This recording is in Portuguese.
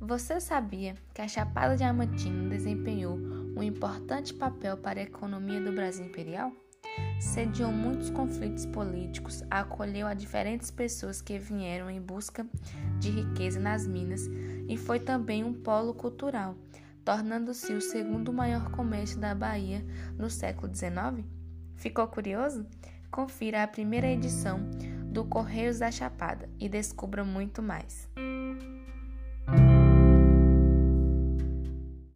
Você sabia que a Chapada Diamantina desempenhou um importante papel para a economia do Brasil Imperial? Sediou muitos conflitos políticos, acolheu a diferentes pessoas que vieram em busca de riqueza nas minas e foi também um polo cultural, tornando-se o segundo maior comércio da Bahia no século XIX? Ficou curioso? Confira a primeira edição do Correios da Chapada e descubra muito mais.